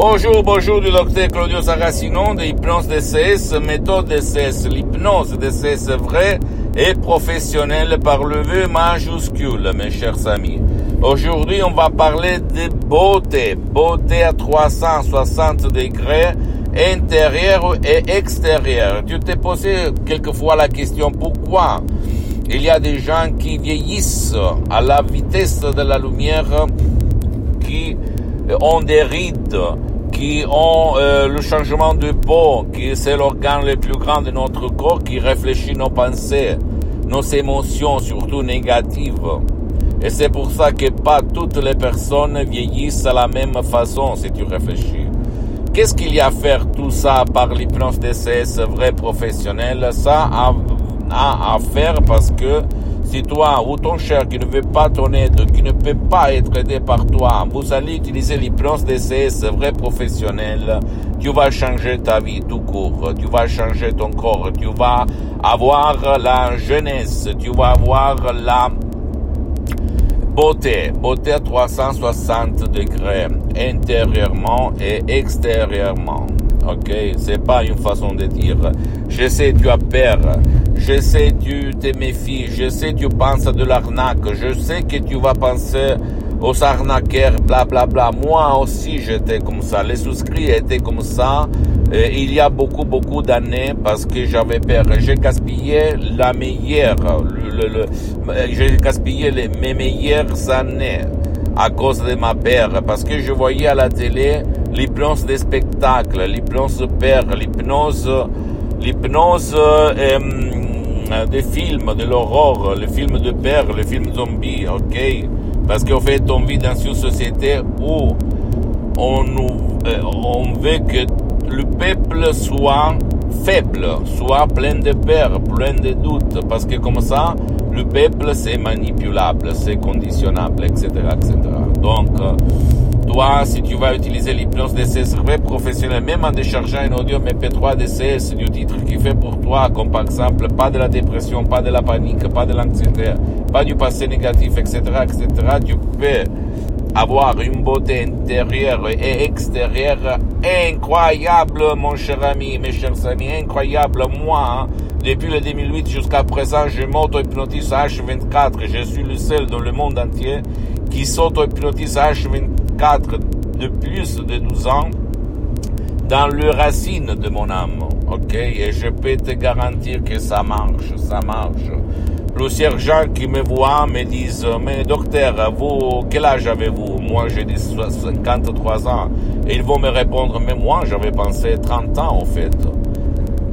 Bonjour, bonjour du docteur Claudio Saracino de Hypnose DCS, méthode DCS. L'hypnose DCS vrai et professionnelle par le V majuscule, mes chers amis. Aujourd'hui, on va parler de beauté. Beauté à 360 degrés, intérieur et extérieur. Tu t'es posé quelquefois la question pourquoi il y a des gens qui vieillissent à la vitesse de la lumière, qui ont des rides, qui ont euh, le changement de peau, qui c'est l'organe le plus grand de notre corps, qui réfléchit nos pensées, nos émotions, surtout négatives. Et c'est pour ça que pas toutes les personnes vieillissent à la même façon, si tu réfléchis. Qu'est-ce qu'il y a à faire tout ça par l'hypnose DCS vrai professionnel Ça a à faire parce que si toi ou ton cher qui ne veut pas ton aide, qui ne peut pas être aidé par toi, vous allez utiliser l'hypnose DCS vrai professionnel, tu vas changer ta vie tout court, tu vas changer ton corps, tu vas avoir la jeunesse, tu vas avoir la beauté, beauté à 360 degrés, intérieurement et extérieurement. Ok, c'est pas une façon de dire. Je sais, tu as peur. Je sais, tu te méfies. Je sais, tu penses à de l'arnaque. Je sais que tu vas penser aux arnaqueurs, bla bla bla. Moi aussi, j'étais comme ça. Les souscrits étaient comme ça. Et il y a beaucoup, beaucoup d'années parce que j'avais peur. J'ai gaspillé la meilleure, le, le, j'ai gaspillé les, mes meilleures années à cause de ma peur. Parce que je voyais à la télé l'hypnose des spectacles, l'hypnose père, l'hypnose, l'hypnose euh, des films, de l'aurore, le film de père, le film zombie, ok? Parce qu'en fait, on vit dans une société où on, euh, on veut que le peuple soit faible, soit plein de peur, plein de doutes, parce que comme ça, le peuple c'est manipulable, c'est conditionnable, etc., etc. Donc, toi, si tu vas utiliser l'hypnose DCS vrai professionnel, même en déchargeant un audio MP3 DCS du titre qui fait pour toi, comme par exemple pas de la dépression, pas de la panique, pas de l'anxiété, pas du passé négatif, etc., etc., tu peux avoir une beauté intérieure et extérieure incroyable, mon cher ami, mes chers amis, incroyable. Moi, hein, depuis le 2008 jusqu'à présent, je m'auto-hypnotise H24. Je suis le seul dans le monde entier qui s'auto-hypnotise H24 de plus de 12 ans dans le racine de mon âme. Ok? Et je peux te garantir que ça marche, ça marche. Plusieurs gens qui me voient me disent, mais docteur, vous, quel âge avez-vous? Moi, j'ai dit 53 ans. Et ils vont me répondre, mais moi, j'avais pensé 30 ans, en fait.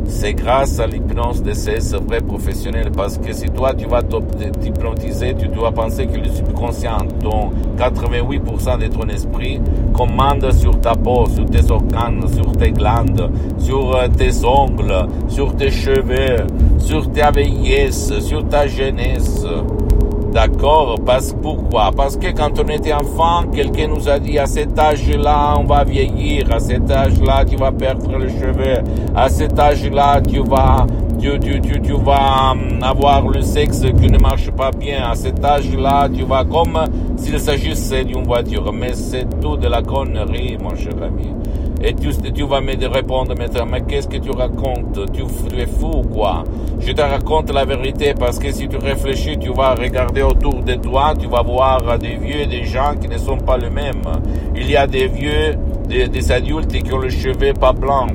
C'est grâce à l'hypnose de ces vrais professionnels parce que si toi tu vas t'hypnotiser, tu dois penser que le subconscient, dont 88% de ton esprit, commande sur ta peau, sur tes organes, sur tes glandes, sur tes ongles, sur tes cheveux, sur ta vieillesse, sur ta jeunesse. D'accord Parce pourquoi? Parce que quand on était enfant, quelqu'un nous a dit à cet âge-là, on va vieillir, à cet âge-là, tu vas perdre les cheveux, à cet âge-là, tu vas tu, tu, tu, tu vas hum, avoir le sexe qui ne marche pas bien. À cet âge-là, tu vas comme s'il s'agissait d'une voiture. Mais c'est tout de la connerie, mon cher ami. Et tu, vas me répondre maintenant, mais qu'est-ce que tu racontes? Tu, es fou ou quoi? Je te raconte la vérité parce que si tu réfléchis, tu vas regarder autour de toi, tu vas voir des vieux des gens qui ne sont pas les mêmes. Il y a des vieux, des, adultes qui ont le cheveu pas blanc.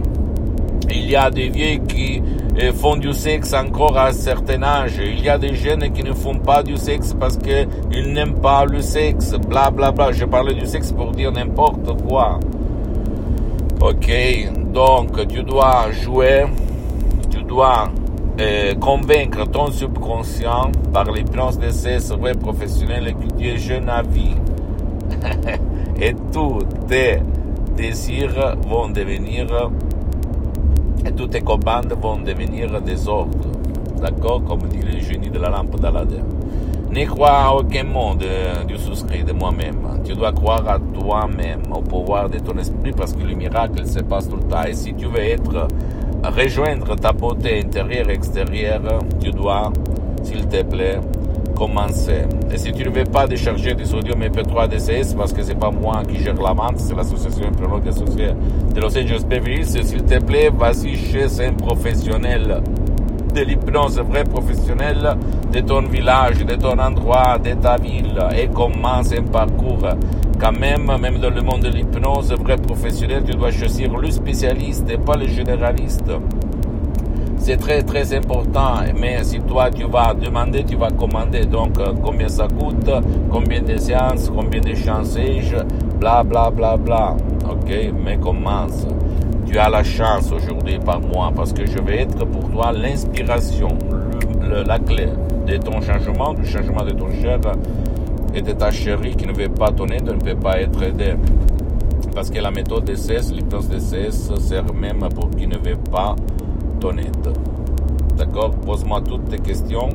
Il y a des vieux qui font du sexe encore à un certain âge. Il y a des jeunes qui ne font pas du sexe parce qu'ils n'aiment pas le sexe. Bla bla bla. Je parlais du sexe pour dire n'importe quoi. Ok, donc tu dois jouer, tu dois euh, convaincre ton subconscient par l'hypnose de ces vrais professionnels que tu es jeune à vie. et tous tes désirs vont devenir, et toutes tes commandes vont devenir des ordres. D'accord Comme dit le génie de la lampe d'Aladin. Ne crois à aucun monde du souscrit de moi-même. Tu dois croire à toi-même, au pouvoir de ton esprit, parce que le miracle se passe tout le temps. Et si tu veux être, rejoindre ta beauté intérieure et extérieure, tu dois, s'il te plaît, commencer. Et si tu ne veux pas décharger des audios MP3 DCS, parce que c'est pas moi qui gère la vente, c'est l'association Hypnologue associée de Los Angeles Beverly s'il te plaît, vas-y chez un professionnel de l'hypnose, vrai professionnel de ton village, de ton endroit, de ta ville, et commence un parcours. Quand même, même dans le monde de l'hypnose, vrai professionnel, tu dois choisir le spécialiste et pas le généraliste. C'est très très important, mais si toi tu vas demander, tu vas commander. Donc combien ça coûte, combien de séances, combien de chances bla bla bla bla. Ok, mais commence. Tu as la chance aujourd'hui par moi parce que je vais être pour toi l'inspiration, la clé de ton changement, du changement de ton cher et de ta chérie qui ne veut pas ton aide, ne peut pas être aidée. Parce que la méthode DCS, l'hypnose DCS sert même pour qui ne veut pas ton aide. D'accord? Pose-moi toutes tes questions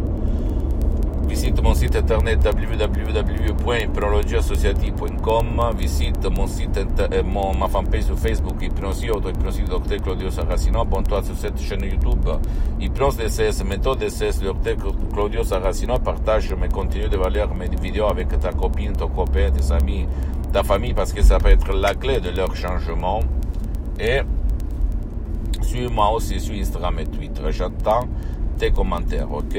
Visite mon site internet www.hypnologieassociative.com Visite mon site, euh, mon, ma fanpage sur Facebook, Hypnosie Auto, Hypnosie Docteur Claudio Saracino. Abonne-toi sur cette chaîne YouTube, Hypnose DCS, méthode DCS, Docteur Claudio Saracino. Partage mes contenus de valeur, mes vidéos avec ta copine, ton copain, tes amis, ta famille, parce que ça peut être la clé de leur changement. Et suis-moi aussi sur Instagram et Twitter. J'attends tes commentaires, ok?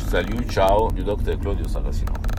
Salut, ciao, il dottore Claudio Sarasino.